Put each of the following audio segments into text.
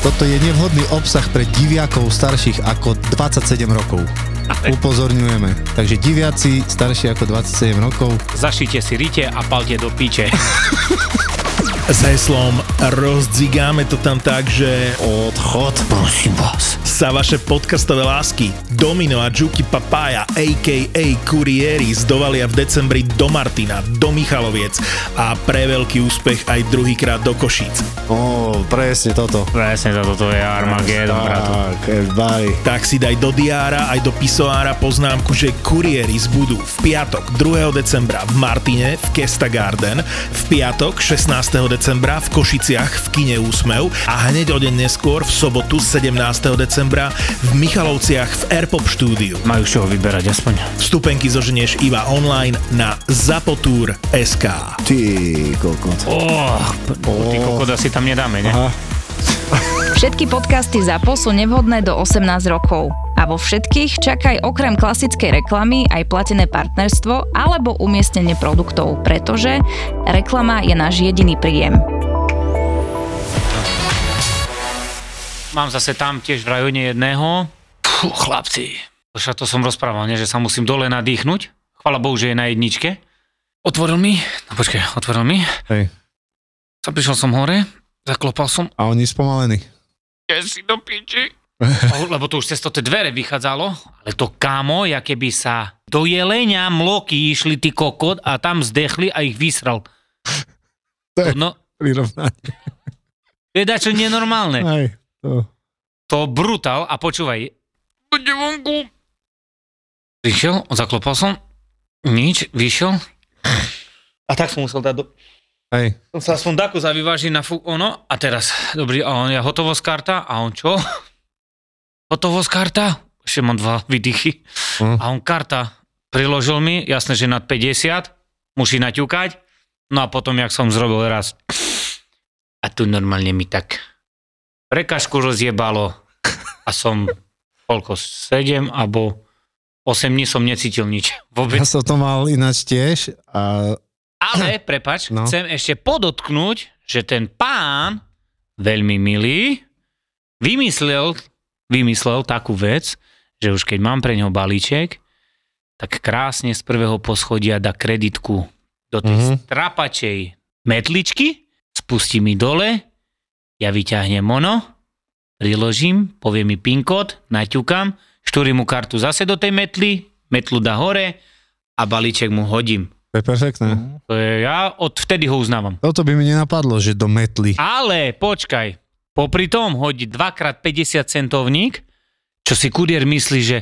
Toto je nevhodný obsah pre diviakov starších ako 27 rokov. Upozorňujeme. Takže diviaci starší ako 27 rokov. Zašite si rite a palte do piče. s heslom Rozdzigáme to tam tak, že Odchod, prosím vás. sa vaše podcastové lásky Domino a Juki Papaya a.k.a. Kurieri zdovalia v decembri do Martina, do Michaloviec a pre veľký úspech aj druhýkrát do Košíc. Ó, presne toto. Presne to, toto je Armageddon, bratu. Tak, everybody. Tak si daj do diára aj do pisoára poznámku, že Kurieris budú v piatok 2. decembra v Martine v Kesta Garden, v piatok 16. decembra v Košiciach v kine Úsmev a hneď o deň neskôr v sobotu 17. decembra v Michalovciach v Airpop štúdiu. Majú čoho vyberať aspoň. Vstupenky zoženieš iba online na zapotur.sk. Ty kokot. Oh, ty kokoda si tam nedáme, ne? Aha. Všetky podcasty ZAPO sú nevhodné do 18 rokov. A vo všetkých čakaj okrem klasickej reklamy aj platené partnerstvo alebo umiestnenie produktov, pretože reklama je náš jediný príjem. Mám zase tam tiež v rajone jedného. Pú, chlapci. Však to som rozprával, nie? že sa musím dole nadýchnuť. Chvala Bohu, že je na jedničke. Otvoril mi, no počkaj, otvoril mi. Hej. Prišiel som hore, zaklopal som. A oni spomalení. Je si do piči. Lebo to už cez to tie dvere vychádzalo, ale to kámo, ja keby sa do jelenia mloky išli ty kokot a tam zdechli a ich vysral. To je No, prirovnanie. je dačo nenormálne. Hej, to. To brutál a počúvaj. Poďte vonku. Prišiel, zaklopal som, nič, vyšiel. A tak som musel dať do... Hej. Som sa aspoň dako zavyvážiť na fú, ono. A teraz, dobrý, a on je hotovosť karta a on čo? Hotovosť karta? Ešte mám dva výdychy. Hm. A on karta priložil mi, jasné, že nad 50, musí naťukať. No a potom, jak som zrobil raz. A tu normálne mi tak prekažku rozjebalo a som koľko, 7 alebo 8 dní som necítil nič. Vôbec. Ja som to mal ináč tiež a Ale, prepač, no. chcem ešte podotknúť, že ten pán, veľmi milý, vymyslel, vymyslel takú vec, že už keď mám pre neho balíček, tak krásne z prvého poschodia dá kreditku do tej Mhm. mm-hmm. strapačej metličky, spustí mi dole, ja vyťahnem mono, priložím, povie mi PIN kód, naťukam, štúrim mu kartu zase do tej metly, metlu dá hore a balíček mu hodím. to je perfektné. To je, ja od vtedy ho uznávam. Toto by mi nenapadlo, že do metly. Ale počkaj, popri tom hodí 2x50 centovník, čo si kurier myslí, že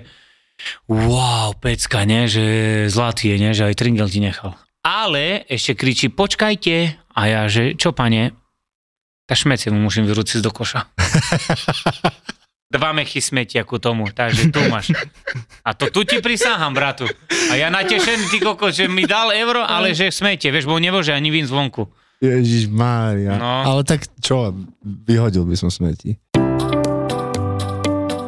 wow, pecka, ne, že zlatý je, ne, že aj tringel ti nechal. Ale ešte kričí, počkajte, a ja, že čo pane, tá šmecie mu musím vyrúciť do koša. Dva mechy smetia ku tomu, takže tu máš. A to tu ti prisáham, bratu. A ja natešený, ty koko, že mi dal euro, ale že smete, vieš, bo nemôže ani vín zvonku. Ježiš Mária. No. Ale tak čo, vyhodil by som smeti.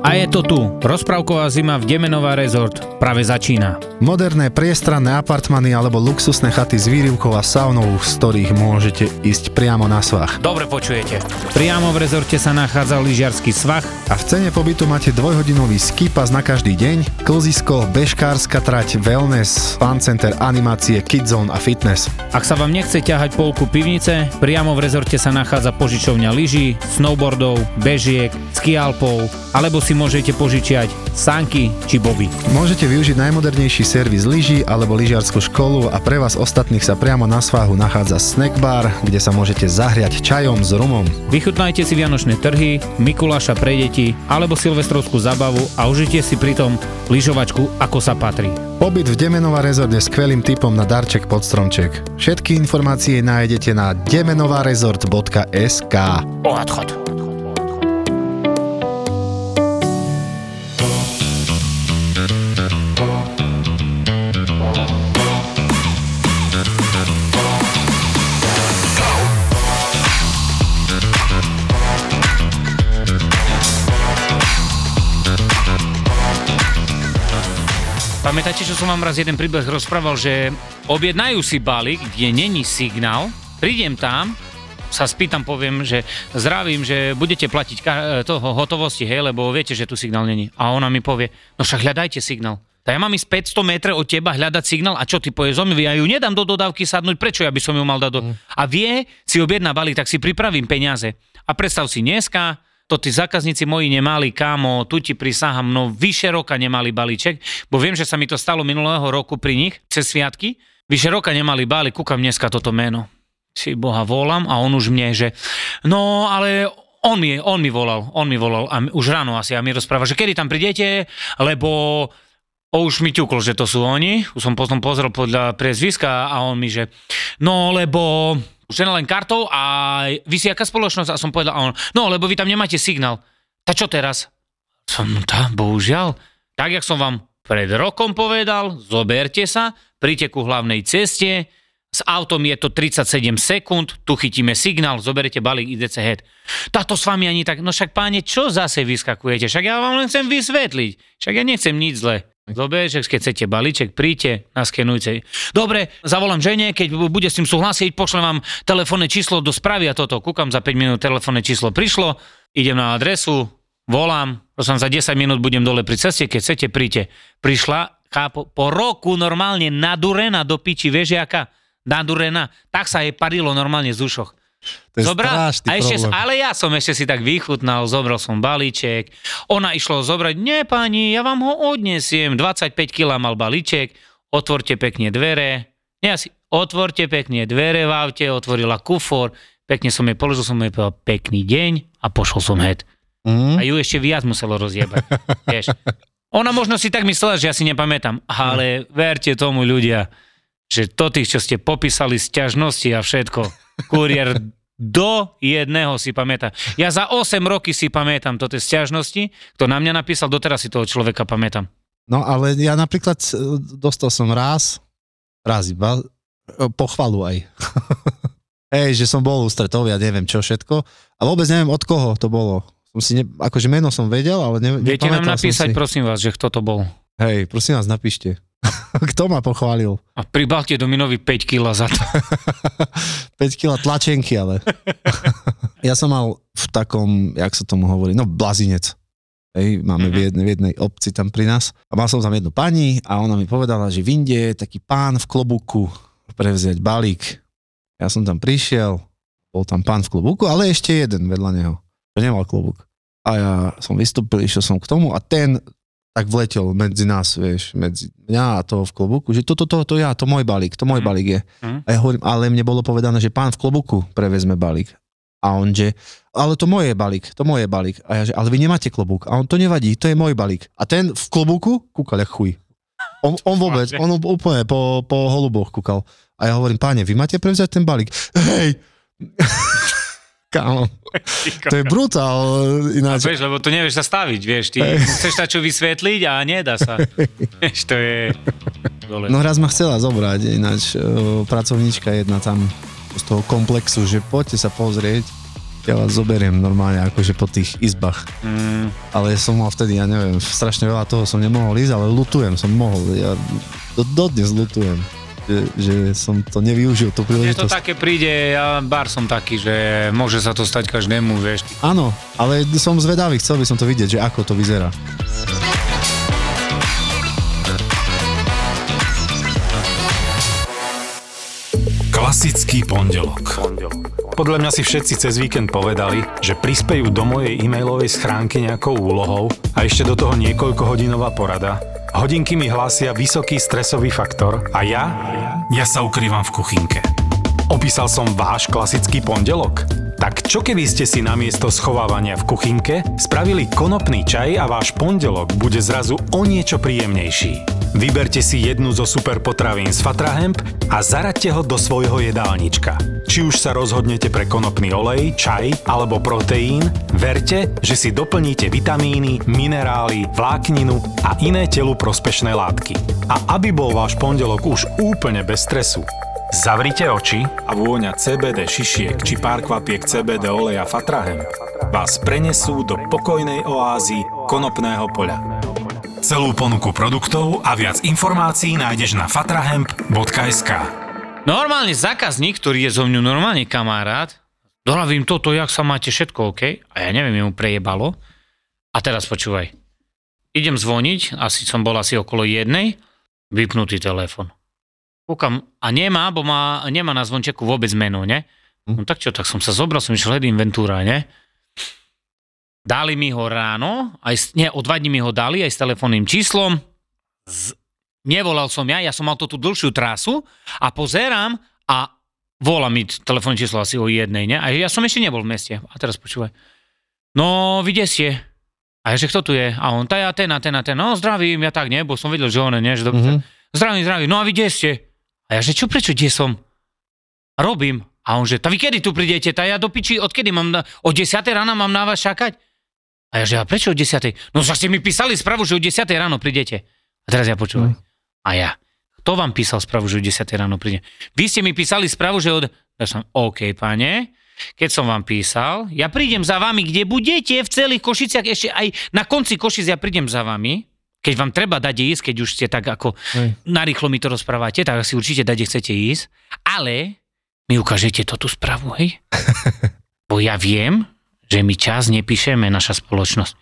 A je to tu. Rozprávková zima v Demenová rezort práve začína. Moderné priestranné apartmany alebo luxusné chaty s výrivkou a saunou, z ktorých môžete ísť priamo na svach. Dobre počujete. Priamo v rezorte sa nachádza lyžiarsky svah, A v cene pobytu máte dvojhodinový ski pass na každý deň, klzisko, bežkárska trať, wellness, fun center, animácie, kidzone a fitness. Ak sa vám nechce ťahať polku pivnice, priamo v rezorte sa nachádza požičovňa lyží, snowboardov, bežiek, skialpov, alebo si môžete požičiať sanky či boby. Môžete využiť najmodernejší servis lyží alebo lyžiarskú školu a pre vás ostatných sa priamo na svahu nachádza snack bar, kde sa môžete zahriať čajom s rumom. Vychutnajte si vianočné trhy, Mikuláša pre deti alebo silvestrovskú zabavu a užite si pritom lyžovačku ako sa patrí. Pobyt v Demenová rezort je skvelým typom na darček pod stromček. Všetky informácie nájdete na demenovarezort.sk Odchod. Pamätáte, čo som vám raz jeden príbeh rozprával, že objednajú si balík, kde není signál, prídem tam sa spýtam, poviem, že zdravím, že budete platiť ka- e, toho hotovosti, hej, lebo viete, že tu signál není. A ona mi povie, no však hľadajte signál. Tak ja mám ísť 500 metrov od teba hľadať signál a čo ty povieš, zomi, ja ju nedám do dodávky sadnúť, prečo ja by som ju mal dať do... A vie, si objedná balík, tak si pripravím peniaze. A predstav si, dneska to tí zákazníci moji nemali, kámo, tu ti prisahám, no vyše roka nemali balíček, bo viem, že sa mi to stalo minulého roku pri nich, cez sviatky, vyše roka nemali balík, kúkam dneska toto meno. Si boha volám a on už mne, že no ale on mi, on mi volal, on mi volal a už ráno asi a mi rozpráva, že kedy tam prídete, lebo o, už mi ťukol, že to sú oni, už som potom pozrel podľa priezviska a on mi, že no lebo už len kartou a vy si aká spoločnosť? A som povedal, a on, no lebo vy tam nemáte signál. Tak čo teraz? Som, no tá, bohužiaľ. Tak, jak som vám pred rokom povedal, zoberte sa, príďte ku hlavnej ceste, s autom je to 37 sekúnd, tu chytíme signál, zoberete balík IDC head. Táto s vami ani tak, no však páne, čo zase vyskakujete? Však ja vám len chcem vysvetliť. Však ja nechcem nič zle. Dobre, keď chcete balíček, príďte, naskenujte. Dobre, zavolám žene, keď bude s tým súhlasiť, pošlem vám telefónne číslo do správy a toto. Kúkam za 5 minút, telefónne číslo prišlo, idem na adresu, volám, to som za 10 minút budem dole pri ceste, keď chcete, príďte. Prišla, chápo, po roku normálne nadurená do piči, vieš jaká? Nadurená. Tak sa jej parilo normálne z ušoch. To je strašný a ešte, problém. ale ja som ešte si tak vychutnal, zobral som balíček, ona išlo zobrať, nie pani, ja vám ho odnesiem, 25 kg mal balíček, otvorte pekne dvere, nie asi, otvorte pekne dvere v aute, otvorila kufor, pekne som jej položil, som jej povedal pekný deň a pošol som head. Mm? A ju ešte viac muselo rozjebať, vieš. Ona možno si tak myslela, že ja si nepamätám, ale verte tomu ľudia, že to tých, čo ste popísali sťažnosti a všetko, kuriér do jedného si pamätá. Ja za 8 roky si pamätám toto sťažnosti, kto na mňa napísal, doteraz si toho človeka pamätám. No ale ja napríklad e, dostal som raz, raz iba, e, pochvalu aj. Hej, že som bol ústretový a neviem čo všetko. A vôbec neviem od koho to bolo. Som si ne, akože meno som vedel, ale ne, Viete nám napísať, si. prosím vás, že kto to bol. Hej, prosím vás, napíšte. Kto ma pochválil? A pribalte Dominovi 5 kg za to. 5 kg tlačenky, ale. ja som mal v takom, jak sa tomu hovorí, no blazinec. Hej, máme Mhm. v, jednej, v jednej obci tam pri nás. A mal som tam jednu pani a ona mi povedala, že v Indie je taký pán v klobuku prevziať balík. Ja som tam prišiel, bol tam pán v klobuku, ale ešte jeden vedľa neho, čo nemal klobúk. A ja som vystúpil, išiel som k tomu a ten tak vletel medzi nás, vieš, medzi mňa a toho v klobuku, že toto, to, to, ja, to môj balík, to môj Mhm. balík je. Mhm. A ja hovorím, ale mne bolo povedané, že pán v klobuku prevezme balík. A on, že, ale to moje balík, to moje balík. A ja, že, ale vy nemáte klobúk. A on, to nevadí, to je môj balík. A ten v klobuku kúkal jak chuj. On, on vôbec, on úplne po, po holuboch kúkal. A ja hovorím, páne, vy máte prevziať ten balík? Hej! Kámo, to je brutál. A Ináč, vieš, lebo to nevieš sa staviť, vieš, ty chceš sa čo vysvetliť a nedá sa. vieš, to je... Dole. No raz ma chcela zobrať, ináč uh, pracovníčka jedna tam z toho komplexu, že poďte sa pozrieť, ja vás zoberiem normálne akože po tých izbách. Mm, Ale som mal vtedy, ja neviem, strašne veľa toho som nemohol ísť, ale lutujem, som mohol. Ja do, dodnes lutujem, že, že som to nevyužil, tú mne to príležitosť. také príde, ja bar som taký, že môže sa to stať každému, vieš. Áno, ale som zvedavý, chcel by som to vidieť, že ako to vyzerá. Klasický pondelok. Podľa mňa si všetci cez víkend povedali, že prispejú do mojej e-mailovej schránky nejakou úlohou a ešte do toho niekoľkohodinová porada. Hodinky mi hlásia vysoký stresový faktor a ja? Ja sa ukrývam v kuchynke. Opísal som váš klasický pondelok? Tak čo keby ste si namiesto schovávania v kuchynke spravili konopný čaj a váš pondelok bude zrazu o niečo príjemnejší? Vyberte si jednu zo super potravín z Fatrahemp a zaraďte ho do svojho jedálnička. Či už sa rozhodnete pre konopný olej, čaj alebo proteín, verte, že si doplníte vitamíny, minerály, vlákninu a iné telu prospešné látky. A aby bol váš pondelok už úplne bez stresu, Zavrite oči a vôňa CBD šišiek či pár kvapiek CBD oleja Fatrahem vás prenesú do pokojnej oázy konopného poľa. Celú ponuku produktov a viac informácií nájdeš na fatrahemp.sk Normálne zákazník, ktorý je so mňou normálne kamarát, Doravím toto, jak sa máte, všetko OK. A ja neviem, mu prejebalo. A teraz počúvaj. Idem zvoniť, asi som bol asi okolo jednej, vypnutý telefon. Kúkam, a nemá, bo má, nemá na zvončeku vôbec meno, ne? No tak čo, tak som sa zobral, som išiel hľadať inventúra, ne? Dali mi ho ráno, aj, nie, o dva dní mi ho dali, aj s telefónnym číslom. Z, nevolal som ja, ja som mal tú tú dlhšiu trasu a pozerám a volá mi telefónne číslo asi o jednej, ne? A ja som ešte nebol v meste. A teraz počúvaj. No, vy ste. A ja, že kto tu je? A on, tá ja, ten a ten a ten. No, zdravím, ja tak? Bo som vedel, že on, nie? Že dobre. Mhm. Zdravím, zdravím. No a vy kde ste? A ja, že čo, prečo, kde som? Robím. A on, že, tá vy kedy tu prídete? Tá ja do piči, odkedy mám, na, o 10 rána mám na vás čakať? A ja, že, a prečo o 10? No ste mi písali správu, že o 10 ráno prídete. A teraz ja počúvam. A ja, kto vám písal správu, že o 10 ráno príde? Vy ste mi písali správu, že od... Ja som, OK, pane, keď som vám písal, ja prídem za vami, kde budete, v celých Košiciach, ešte aj na konci Košic ja prídem za vami, keď vám treba dať ísť, keď už ste tak ako Hej. narýchlo mi to rozprávate, tak si určite dať, chcete ísť, ale mi ukážete to tú správu, hej? Bo ja viem, že my čas nepíšeme, naša spoločnosť.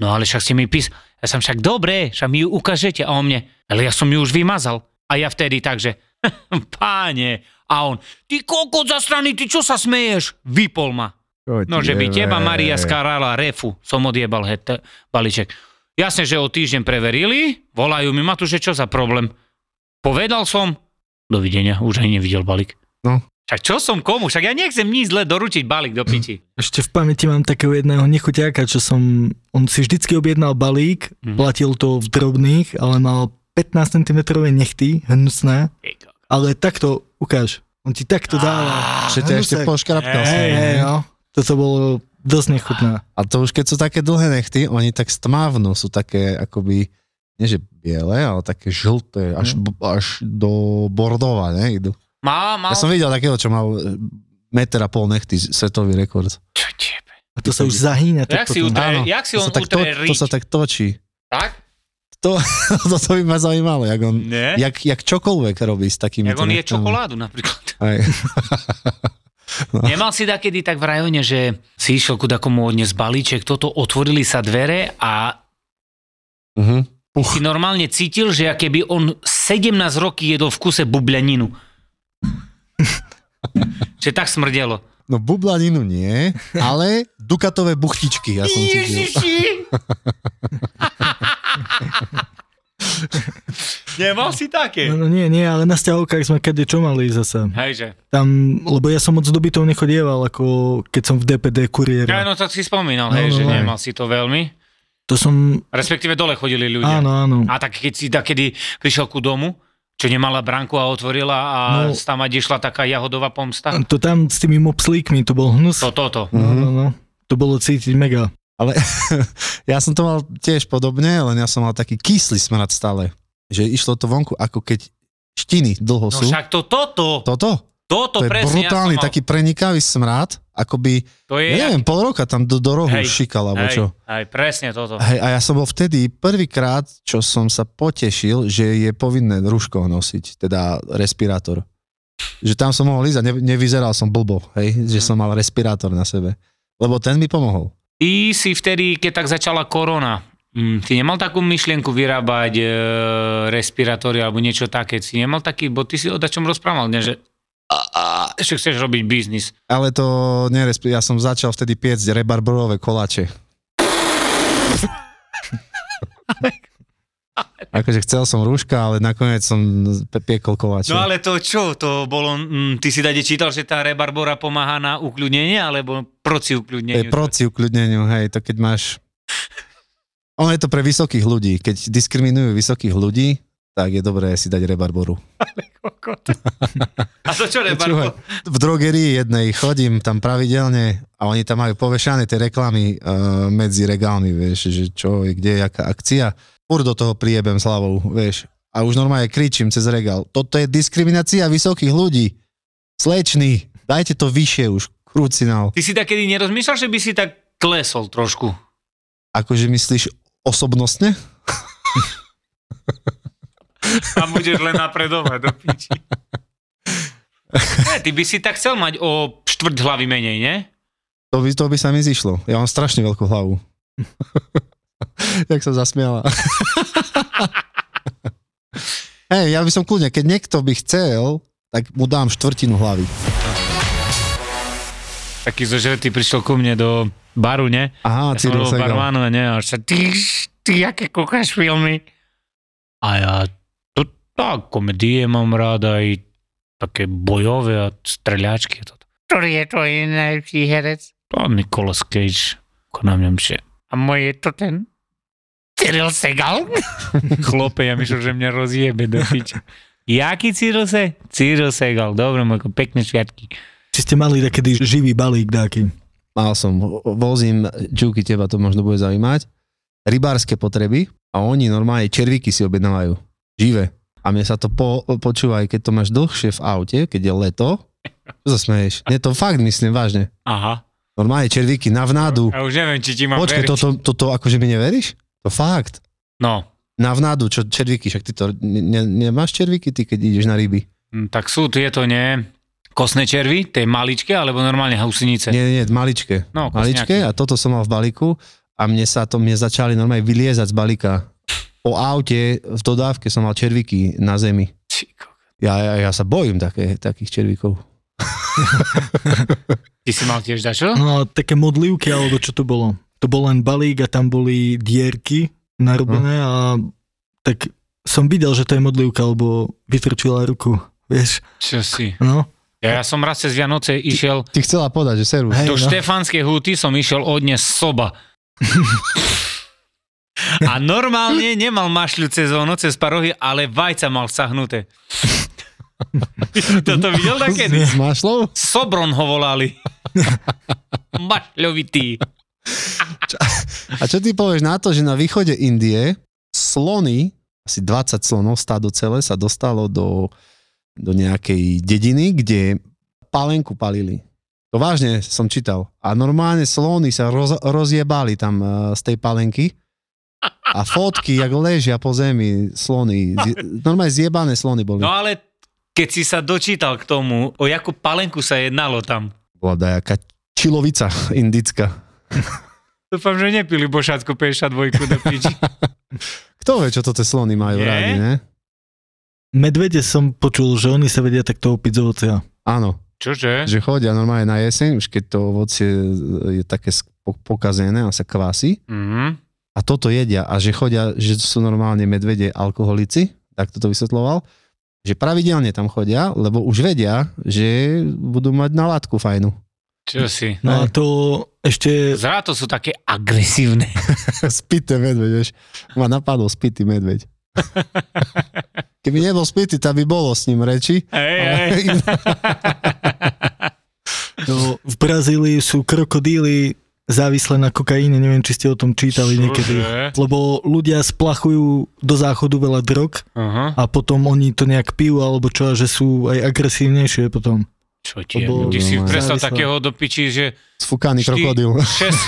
No ale však ste mi pís... Ja som však dobre, však mi ju ukážete a o mne. Ale ja som ju už vymazal. A ja vtedy tak, že páne. A on, ty kokot zastraný, ty čo sa smeješ? Vypol ma. No, že by teba Maria skarala refu, som odjebal het, balíček. Jasne, že o týždeň preverili, volajú mi, Matúš, že čo za problém? Povedal som, dovidenia, už aj nevidel balík. No. Však čo som komu? Však ja nechcem nič zle doručiť balík do piči. Ešte v pamäti mám takého jedného nechuťáka, čo som, on si vždycky objednal balík, Mhm. platil to v drobných, ale mal 15 cm nechty, hnusné, ale takto, ukáž, on ti takto dáva. Že ťa ešte poškrapkal. Hej, no. Toto bolo dosť nechutné. A to už keď sú také dlhé nechty, oni tak stmávnu, sú také akoby, nie že biele, ale také žlté, až, Mhm. až do bordova, ne, idú. Má, má. Ja som videl takého, čo mal e, meter a pol nechty, svetový rekord. Čo tebe? A to sa už zahýňa. Jak si utre- Áno, jak si to on sa tak utre to, to sa tak točí. Tak? To, to by ma zaujímalo, jak on, Ne? jak, jak čokoľvek robí s takými Jak on je čokoládu napríklad. Aj. Nemal si takedy tak v rajone, že si išiel ku takomu odnes balíček, toto otvorili sa dvere a Mhm. si normálne cítil, že keby on 17 roky jedol v kuse bubľaninu. že tak smrdelo. No bublaninu nie, ale dukatové buchtičky, ja som cítil. Nemal si také? No, no nie, nie, ale na stiahovkách sme kedy čo mali zase. Hejže. Tam, lebo ja som moc do bytov nechodieval, ako keď som v DPD Ja, kuriéra. no tak si spomínal, No, hej, no, že no. nemal si to veľmi. To som, Respektíve dole chodili ľudia. áno, áno. A tak keď si takedy prišiel ku domu, čo nemala bránku a otvorila a No. tam išla taká jahodová pomsta. To tam s tými mopslíkmi, to bol hnus. To, toto. No, Mhm. no, no. To bolo cítiť mega. Ale ja som to mal tiež podobne, len ja som mal taký kyslý smrad stále. Že išlo to vonku, ako keď štiny dlho No sú. však to toto. Toto? Toto To je presne brutálny, ja mal. taký prenikavý smrad, akoby, To je neviem, pol roka tam do, do rohu Hej, šikal, alebo hej, čo. Hej, presne toto. Hej, a ja som bol vtedy prvýkrát, čo som sa potešil, že je povinné rúško nosiť, teda respirátor. Že tam som mohol ísť a ne, nevyzeral som blbo, hej, že Mhm. som mal respirátor na sebe. Lebo ten mi pomohol. Ty si vtedy, keď tak začala korona, mm, ty nemal takú myšlienku vyrábať e, respirátory alebo niečo také? Si nemal taký, bo ty si o čom rozprával, ne, že ešte chceš robiť biznis. Ale to nerespi- ja som začal vtedy piecť rebarborové koláče. akože chcel som rúška, ale nakoniec som piekol koláče. No ale to čo, to bolo, mm, ty si dade čítal, že tá rebarbora pomáha na ukľudnenie, alebo je ukľudneniu? proti ukľudneniu, hej, to keď máš... Ono je to pre vysokých ľudí. Keď diskriminujú vysokých ľudí, tak je dobré si dať rebarboru. A to čo rebarbo? V drogerii jednej chodím tam pravidelne a oni tam majú povešané tie reklamy uh, medzi regálmi, vieš, že čo je, kde je jaká akcia. Fur do toho priebem s hlavou, vieš. A už normálne kričím cez regál. Toto je diskriminácia vysokých ľudí. Slečný, dajte to vyššie už, krucinál. Ty si takedy nerozmýšľal, že by si tak klesol trošku? Akože myslíš osobnostne? A budeš len napredovať do piči. Ne, ty by si tak chcel mať o štvrť hlavy menej, nie? To by, to by sa mi zišlo. Ja mám strašne veľkú hlavu. Jak sa zasmiala. Hej, ja by som kľudne, keď niekto by chcel, tak mu dám štvrtinu hlavy. Taký zožretý prišiel ku mne do baru, ne? Aha, Ja Cyril Segal. barmánu, ne? A sa, ty, ty, aké kúkaš filmy? A ja, tak, komedie mám rád, aj také bojové a toto. Ktorý je tvoj najlepší herec? To Nicolas Cage, ako na mňa mše. A môj je to ten Cyril Segal? Chlope, ja myslím, že mňa rozjebe do piče. Jaký Cyril Se? Cyril Segal, dobre, môj, pekné sviatky. Či ste mali takedy živý balík dáky? Mal som, vo- vozím, Čuky, teba to možno bude zaujímať, rybárske potreby a oni normálne červíky si objednávajú. Živé. A mne sa to po, počúva, aj keď to máš dlhšie v aute, keď je leto, čo sa smeješ? Nie, to fakt myslím vážne. Aha. Normálne červíky na vnádu. Ja už neviem, či ti mám Počkaj, veriť. toto, toto akože mi neveríš? To fakt. No, Na vnádu, čo červíky, však ty to, ne, ne, nemáš červíky ty, keď ideš na ryby? Mm, tak sú tieto, nie, kosné červy, tie maličké, alebo normálne husinice. Nie, nie, maličké. No, maličké a toto som mal v balíku a mne sa to, mne začali normálne vyliezať z balíka. Po aute v dodávke som mal červíky na zemi. Ty. Ja, ja, ja sa bojím také, takých červíkov. Ty si mal tiež dačo? No také modlivky, alebo čo to bolo? To bol len balík a tam boli dierky narobené No. a tak som videl, že to je modlivka, lebo vytrčila ruku, vieš. Čo si? No, Ja, ja som raz cez Vianoce išiel Ty chcela podať, že servus. Hej, do no. Štefanskej húty, som išiel odnes soba. A normálne nemal mašľu cez ono, cez parohy, ale vajca mal sahnuté. Toto videl takedy? S mašľou? Sobron ho volali. Mašľovitý. A čo ty povieš na to, že na východe Indie slony, asi 20 slonov, stádo celé, sa dostalo do, do nejakej dediny, kde palenku palili. To vážne som čítal. A normálne slony sa roz, rozjebali tam eh, z tej palenky. A fotky, jak ležia po zemi slony. Zje- Normálne zjebané slony boli. No ale keď si sa dočítal k tomu, o jakú palenku sa jednalo tam. Bola dajaká čilovica indická. Dúfam, že nepili bošácku 52 do piči. Kto vie, čo to tie slony majú Nie? rádi, ne? medvede som počul, že oni sa vedia takto opiť z ovocia. Áno. Čože? že chodia normálne na jeseň, už keď to ovocie je také pokazené a sa kvasí Mhm. A toto jedia a že chodia, že sú normálne medvede alkoholici, tak toto vysvetloval, že pravidelne tam chodia, lebo už vedia, že budú mať na látku fajnu. Čo si? No a to ešte, Zrá to sú také agresívne. Spité medveď, vieš. Ma napadol spitý medveď. Keby nebol spitý, tak by bolo s ním reči. Hej, Ale hej. to, v Brazílii sú krokodíly závislé na kokaíne, neviem, či ste o tom čítali niekedy. Čože? Lebo ľudia splachujú do záchodu veľa drog Aha. a potom oni to nejak pijú alebo čo, že sú aj agresívnejšie potom. Čo ti je? Lebo- Ty si No, predstav takého do piči, že Sfúkaný krokodil. šesť...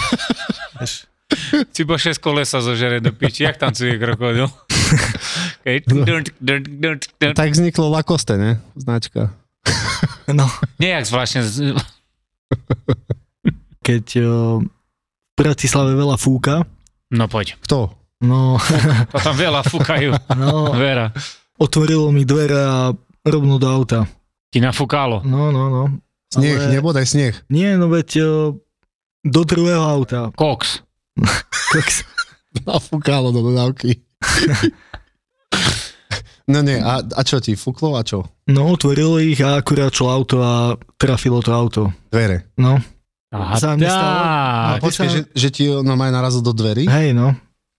Cibo šesť kolesa zožere do piči. Jak tancuje krokodil? Keď... Tak vzniklo Lacoste, ne? Značka. No, Nejak zvláštne... keď o, v Bratislave veľa fúka, No poď. Kto? no, To tam veľa fúkajú. no, Vera. otvorilo mi dvere a rovno do auta. Ti nafúkalo. No, no, no. Sneh, Ale- nebodaj sneh. Nie, no veď o, do druhého auta. Cox. Koks. Nafúkalo do dodávky. No nie, a, a čo ti, fúklo a čo? No, otvorilo ich a akurát šlo auto a trafilo to auto. Dvere. No, Aha, Sa mi stalo. A počkej, sa- že, že ti normálne narazil do dverí? hej, no.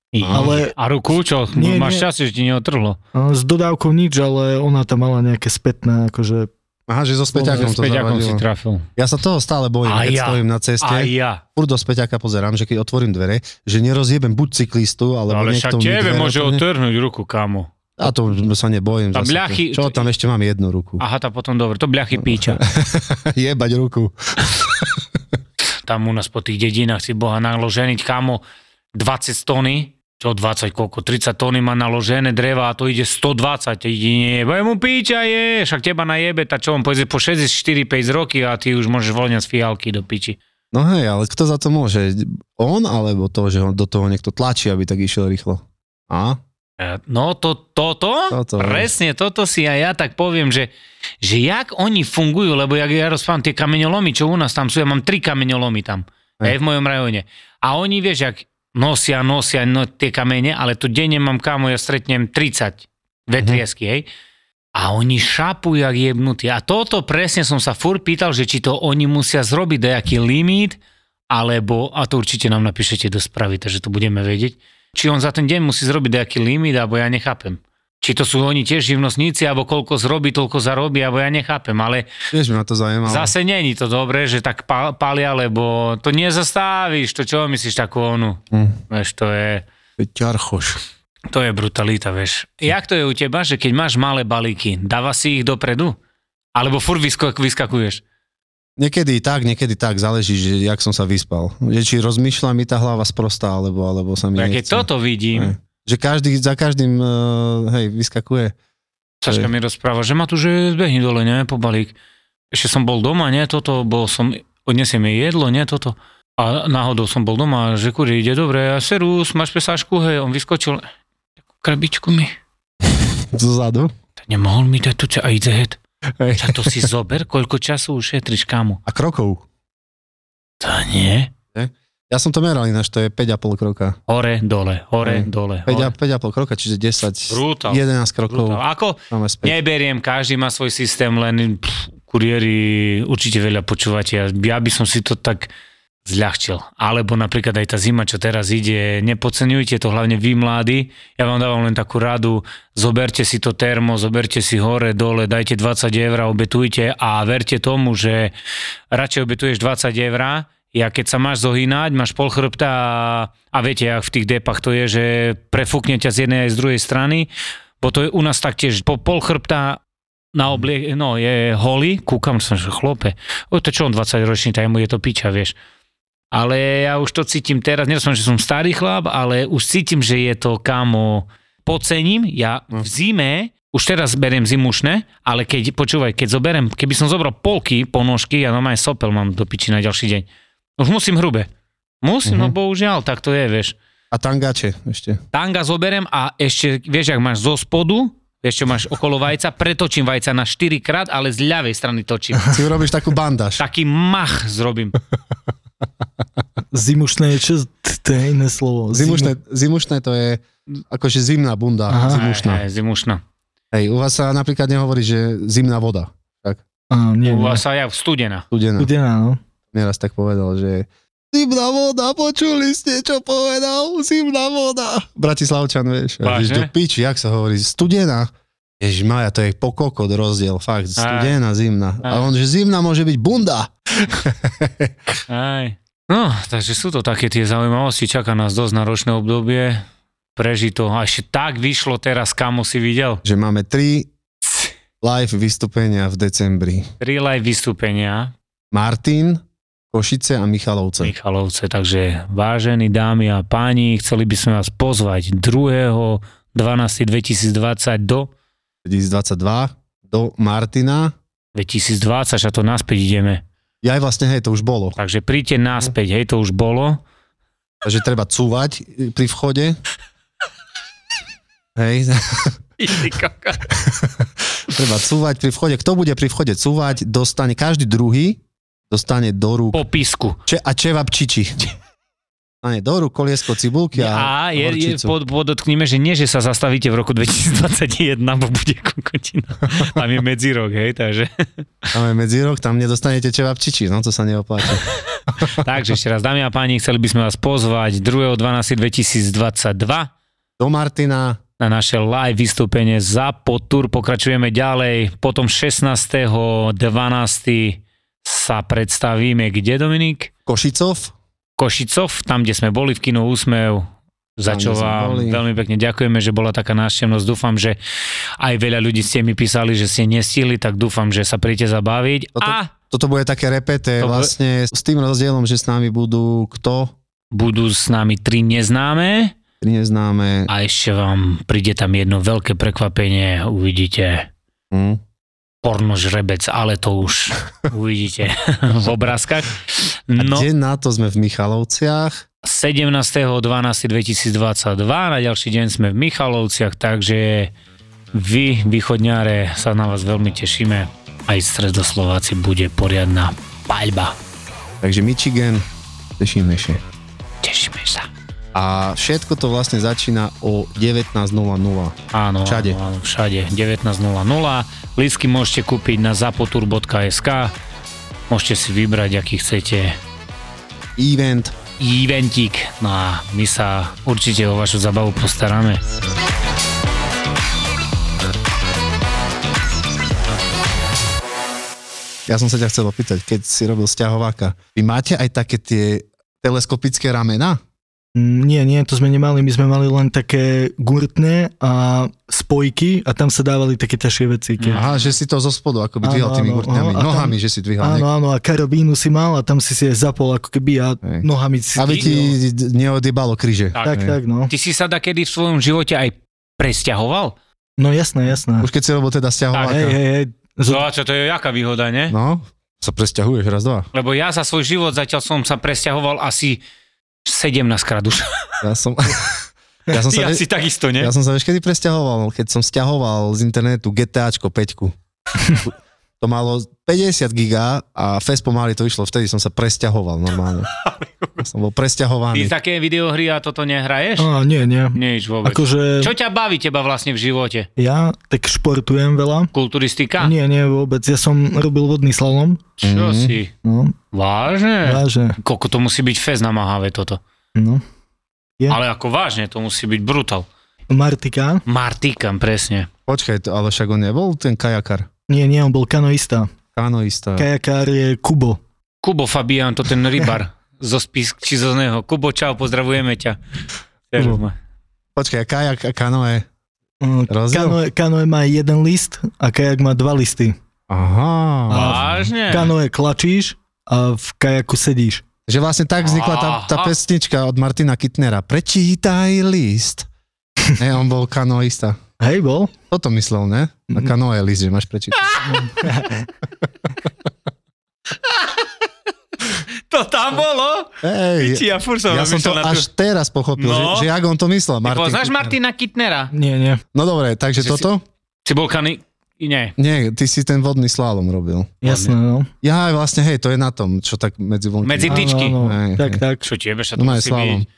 Ale... Ale- A ruku, čo? Nie, Máš nie. šťastie, že ti neotrhlo. No, S dodávkou nič, ale ona tam mala nejaké spätné, akože... Aha, že so späťakom to Späťakom si trafil. Ja sa toho stále bojím, A keď ja. stojím na ceste. A ja. Furt do späťaka pozerám, že keď otvorím dvere, že nerozjebem buď cyklistu, alebo Ale však niekto mi tebe dvere môže otrhnúť ruku, kamo. A to sa nebojím. Tá bľachy- Čo, tam ešte mám jednu ruku. Aha, tá potom dobre. To bľachy píča. Jebať ruku. Tam u nás po tých dedinách si boha naloženiť, kamo, 20 tony čo 20 koľko, 30 tóny má naložené dreva a to ide 120, ide nie, bude mu píča je, však teba najebe, tá čo on pôjde po 64-5 roky a ty už môžeš voľňať z fialky do piči. No hej, ale kto za to môže? On alebo to, že ho do toho niekto tlačí, aby tak išiel rýchlo? A? E, No to, toto, Toto, presne toto si aj ja tak poviem, že, že jak oni fungujú, lebo jak ja rozprávam tie kameňolomy, čo u nás tam sú, ja mám tri kameňolomy tam, aj Hej. v mojom rajone. A oni, vieš, jak nosia, nosia no, tie kamene, ale tu denne mám kámo, ja stretnem 30 vetriesky, hej. A oni šapujú jak jebnutí. A toto presne som sa fur pýtal, že či to oni musia zrobiť nejaký limit, alebo, a to určite nám napíšete do správy, takže to budeme vedieť, či on za ten deň musí zrobiť nejaký limit, alebo ja nechápem. Či to sú oni tiež živnostníci, alebo koľko zrobí, toľko zarobí, alebo ja nechápem, ale Tiež ma to zaujímalo. zase není to dobré, že tak palia, lebo to nezastavíš, to čo myslíš takú onu, Hm. vieš, to je, Ťarchoš. to je brutalita, vieš. Jak to je u teba, že keď máš malé balíky, dáva si ich dopredu? Alebo furt vyskak- vyskakuješ? Niekedy tak, niekedy tak, záleží, že jak som sa vyspal. Že či rozmýšľa mi tá hlava sprostá, alebo, alebo sa mi Ja keď toto vidím, Hej. Že každý, za každým, uh, hej, vyskakuje. Saška mi rozpráva, že ma tu, že zbehni dole, ne, po balík. Ešte som bol doma, nie, toto, bol som, odnesiem jej jedlo, nie, toto. A náhodou som bol doma, že kuri, ide dobre, a serus, máš pesášku, hej, on vyskočil, krabičku mi, Zozadu. nemohol mi dať tu a ide het. Hej. To si zober, koľko času ušetriš, kámo. A krokov. To nie. Ja som to meral ináč, to je 5,5 kroka. Hore, dole, hore, Hej. dole. 5, hore. 5,5 kroka, čiže 10, Brutál. 11 krokov. Brutál. Ako. Neberiem, každý má svoj systém, len pff, kuriéri určite veľa počúvate. Ja, ja by som si to tak zľahčil. Alebo napríklad aj tá zima, čo teraz ide, nepodceňujte to, hlavne vy mladí. Ja vám dávam len takú radu, zoberte si to termo, zoberte si hore, dole, dajte 20 eur, obetujte a verte tomu, že radšej obetuješ 20 eur, ja keď sa máš zohýnať, máš pol chrbta a, a viete, jak v tých depach to je, že prefúkne ťa z jednej aj z druhej strany, bo to je u nás taktiež po pol chrbta na oblie, no je holý, kúkam som, že chlope, o to čo on 20 ročný, tak mu je to piča, vieš. Ale ja už to cítim teraz, som, že som starý chlap, ale už cítim, že je to kámo, pocením, ja v zime, už teraz beriem zimušné, ale keď, počúvaj, keď zoberiem, keby som zobral polky, ponožky, ja normálne sopel mám do piči na ďalší deň. Už musím hrube. Musím, no Mhm. bohužiaľ, tak to je, vieš. A tangače ešte. Tanga zoberiem a ešte, vieš, ak máš zo spodu, vieš, čo máš okolo vajca, pretočím vajca na 4 krát, ale z ľavej strany točím. Si urobíš takú bandáž. Taký mach zrobím. Zimušné je čo? To je iné slovo. Zimušné, zimušné to je akože zimná bunda. Aha. Zimušná. Hej, hej, zimušná. Hej, u vás sa napríklad nehovorí, že zimná voda. Á, nie, U vás sa ja studená. Studená. Studená, no. Nieraz tak povedal, že zimná voda, počuli ste, čo povedal? Zimná voda. Bratislavčan, vieš. Vážne? Do piči, jak sa hovorí? Studená. Ježiš Maja, to je pokokot rozdiel, fakt. Studená, zimná. A on, že zimná môže byť bunda. Aj. No, takže sú to také tie zaujímavosti, čaká nás dosť náročné obdobie, prežito. A ešte tak vyšlo teraz, kamo si videl. Že máme tri live vystúpenia v decembri. Tri live vystúpenia Martin, Košice a Michalovce. Michalovce, takže vážení dámy a páni, chceli by sme vás pozvať 2.12.2020 do 2022 do Martina. 2020, a to naspäť ideme. Ja aj vlastne, hej, to už bolo. Takže príďte naspäť, hej, to už bolo. Takže treba cúvať pri vchode. Hej, treba cúvať pri vchode. Kto bude pri vchode cúvať, dostane každý druhý, dostane do rúk Po písku. če, a čevap čiči. Dostane do rúk koliesko cibulky A a, je, je, pod, podotkníme, že nie, že sa zastavíte v roku 2021, bo bude kokotina. Tam je medzirok, hej, takže. Tam je medzírok, tam nedostanete čevap čiči, no to sa neopláca. Takže ešte raz, dámy a páni, chceli by sme vás pozvať 2.12.2022 Do Martina, na naše live vystúpenie za Potur. Pokračujeme ďalej. Potom 16.12. sa predstavíme kde, Dominik? Košicov, Košicov, tam, kde sme boli v kino Úsmev. Za Tam, čo vám boli. veľmi pekne ďakujeme, že bola taká návštevnosť. Dúfam, že aj veľa ľudí ste mi písali, že ste nestihli, tak dúfam, že sa príjete zabaviť. Toto- A toto bude také repete, To vlastne s tým rozdielom, že s nami budú kto? budú s nami tri neznáme tri neznáme. A ešte vám príde tam jedno veľké prekvapenie, uvidíte Hm. Porno žrebec, ale to už uvidíte v obrázkach. A No, kde na to sme v Michalovciach? 17.12.2022 na ďalší deň sme v Michalovciach, takže vy, východňare, sa na vás veľmi tešíme. Aj stredoslováci bude poriadna paľba. Takže Michigan, tešíme sa. Tešíme sa. A všetko to vlastne začína o 19.00. Áno, Všade. áno všade. 19.00. Lístky môžete kúpiť na zapotur.sk. Môžete si vybrať, aký chcete Event. eventík. No a my sa určite o vašu zabavu postaráme. Ja som sa ťa chcel opýtať, keď si robil sťahováka, vy máte aj také tie teleskopické ramena? Mm, Nie, nie, to sme nemali, my sme mali len také gurtné a spojky a tam sa dávali také ťažšie veci. Keď... Aha, že si to zo spodu ako by Áno, tými áno, gurtňami, áno, a tam- nohami, že si dvihal. Áno, Áno, áno, a karabínu si mal a tam si si aj zapol ako keby a Hej. nohami si... Aby ti neodjebalo kríže. Tak, tak, no. Ty si sa da kedy v svojom živote aj presťahoval? No jasné, jasné. Už keď si robil teda sťahováka. Hej, hej, hej. Z... No a čo, to je jaká výhoda, ne? No, sa presťahuješ raz, dva. Lebo ja za svoj život zatiaľ som sa presťahoval asi 17 krát už. Ja som... Ja som, sa, ve- asi takisto, ne? ja som sa vieš kedy presťahoval, keď som stiahoval z internetu GTAčko 5. to malo 50 giga a fest pomaly to išlo, vtedy som sa presťahoval normálne. Ja som bol Ty presťahovaný. také videohry a toto nehraješ? Á, nie, nie. Nič vôbec. Akože Čo ťa baví teba vlastne v živote? ja tak športujem veľa. Kulturistika? Nie, nie, vôbec. Ja som robil vodný slalom. Čo Mhm. si? No, Vážne? vážne. Koľko to musí byť fest namáhavé toto. No. Ja. Ale ako vážne, to musí byť brutal. Martika? Martikam, presne. Počkaj, to, ale však on nebol ten kajakar. Nie, nie, on bol kanoista. Kanoista. Kajakár je Kubo. Kubo Fabian, to ten rybar zo spisk či zo zného. Kubo, čau, pozdravujeme ťa. Kubo. Počkaj, kajak a kanoe. Uh, Rozdiel? Kanoe, kanoe má jeden list a kajak má dva listy. Aha. Vážne? Kanoe klačíš a v kajaku sedíš. Že vlastne tak vznikla tá, tá pesnička od Martina Kittnera. Prečítaj list. ne, on bol kanoista. Hej, bol? Toto myslel, ne? Na Mhm. kanoe list, že máš prečítať. To tam bolo? Hej, Či ja furt som ja som to na tú- až teraz pochopil, No. že, že jak on to myslel. Martin poznáš Kittner. Martina Kittnera? Nie, nie. No dobre, takže Že si- toto? Si bol kany... Nie. Nie, ty si ten vodný slalom robil. Jasné, no. Ja vlastne, hej, to je na tom, čo tak medzi vonky. Medzi ty- Tyčky. Áno, áno. Hej, Tak, hej. tak. Čo tiebe sa No to má musí slalom. byť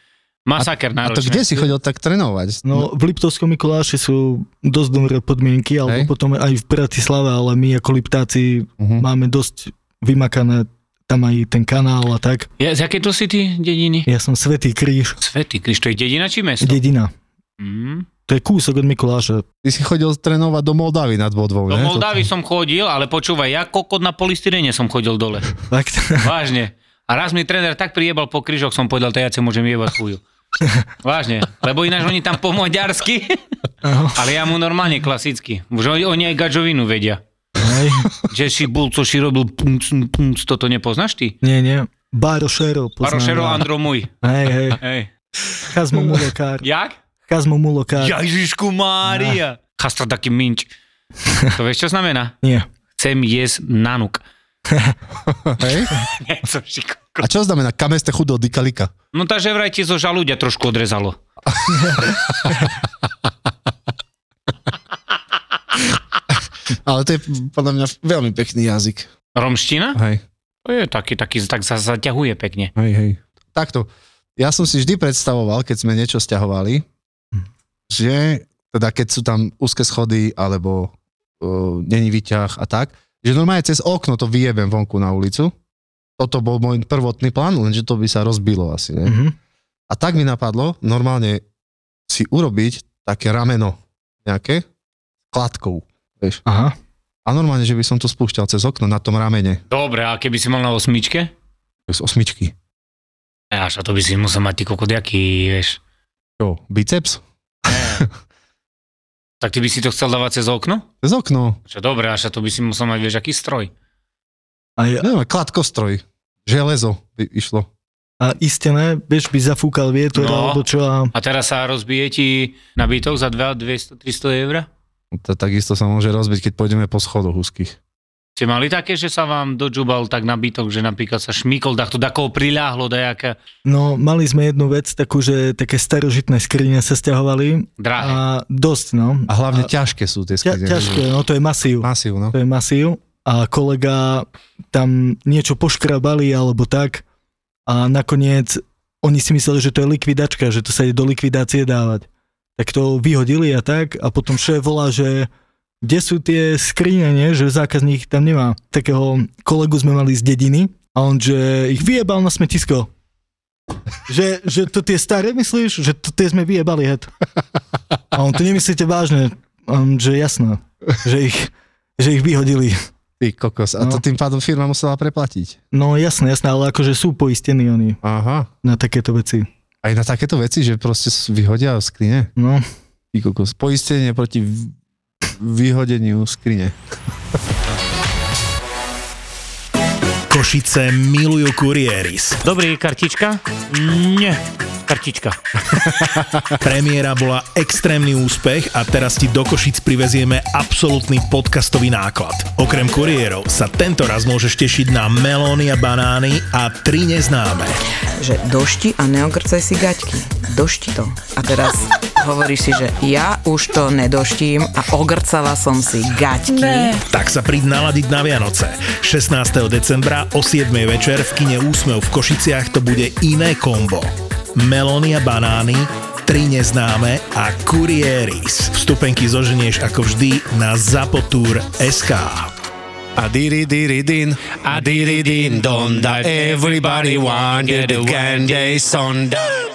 masaker A to kde si chodil tak trénovať? No, v Liptovskom Mikuláši sú dosť dobré podmienky, alebo Hej. potom aj v Bratislave, ale my ako Liptáci Uh-huh. máme dosť vymakané tam aj ten kanál a tak. Ja, z jakej to si ty dediny? Ja som Svetý kríž, Svetý Kriš, to je dedina či mesto? dedina. Mm. To je kúsok od Mikuláša. Ty si chodil trénovať do Moldavy nad Bodvou, Do ne? Moldavy som chodil, ale počúvaj, ja kokot na polystyrene som chodil dole. Fakt. Vážne. A raz mi tréner tak priebal po kryžoch, som povedal, to ja si môžem jebať chuju. Vážne. Lebo ináč oni tam po maďarsky, ale ja mu normálne klasicky. Už oni, aj gačovinu vedia. Hej. Že si bol, co si robil, pumc, pumc, toto nepoznáš ty? Nie, nie. Barošero. poznám. Parošero Andro môj. Hej, hej. Hej. Chazmo mulokár. Jak? Chazmo mulokár. Ježišku Mária. Chastra taký minč. To vieš, čo znamená? Nie. Chcem jesť nanuk. Hej? A čo znamená kameste chudo dikalika? No takže vraj ti zo žalúďa trošku odrezalo. Ale to je podľa mňa veľmi pekný jazyk. Romština? Hej, To je taký, taký, tak sa zaťahuje pekne. hej, hej. Takto, ja som si vždy predstavoval, keď sme niečo stiahovali, že teda keď sú tam úzke schody alebo uh, není výťah a tak, že normálne cez okno to vyjebem vonku na ulicu. Toto bol môj prvotný plán, lenže to by sa rozbilo asi. Ne? Mhm. A tak mi napadlo normálne si urobiť také rameno nejaké kladkou, vieš. Aha. A normálne, že by som to spúšťal cez okno na tom ramene. Dobre, a keby si mal na osmičke? Z osmičky. Až a to by si musel mať ty kokot, jaký, vieš. Čo, biceps? Tak ty by si to chcel dávať cez okno? Cez okno. Čo dobre, až to by si musel mať, vieš, aký stroj. A ja, Neviem, kladkostroj. Železo by išlo. a istené, vieš, by zafúkal vietor No. alebo čo a A teraz sa rozbije ti nabytok za 2, 200, 300 eur? To takisto sa môže rozbiť, keď pôjdeme po schodoch úzkých. Ste mali také, že sa vám dodžubal tak nabytok, že napríklad sa šmykol, tak to takou priľahlo, dajaká no mali sme jednu vec takú, že také starožitné skrine sa stiahovali drahé. a dosť, no. A hlavne ťažké sú tie ťa, skrine. ťažké, no to je masív. Masív, no. To je masív a kolega tam niečo poškrabali alebo tak a nakoniec oni si mysleli, že to je likvidačka, že to sa ide do likvidácie dávať. Tak to vyhodili a tak a potom šéf volá, že kde sú tie skrine, nie? že zákazník tam nemá. Takého kolegu sme mali z dediny a on, že ich vyjebal na smetisko. Že, že to tie staré myslíš? Že to tie sme vyjebali, het. A on, to nemyslíte vážne? On, že jasno, že ich, že ich vyhodili. Ty kokos. A to No. tým pádom firma musela preplatiť. No jasné, jasné, ale akože sú poistení oni Aha. na takéto veci. Aj na takéto veci, že proste vyhodia skrine. No, Ty kokos. Poistenie proti v- vyhodeniu skrine. Košice milujú kurieris. Dobrý, kartička? Nie, kartička. Premiéra bola extrémny úspech a teraz ti do Košic privezieme absolútny podcastový náklad. Okrem kuriérov sa tento raz môžeš tešiť na melóny a banány a tri neznáme. že došti a neogrcaj si gaťky. Došti to. A teraz hovoríš si, že ja už to nedoštím a ogrcala som si gaťky. Ne. Tak sa príď naladiť na Vianoce. 16. decembra o 7. večer v kine Úsmev v Košiciach to bude iné kombo. Melóny a banány, tri neznáme a kurieris. Vstupenky zoženieš ako vždy na zapotur.sk. A diri diri din, a diri din don, that everybody want get the candy sundae.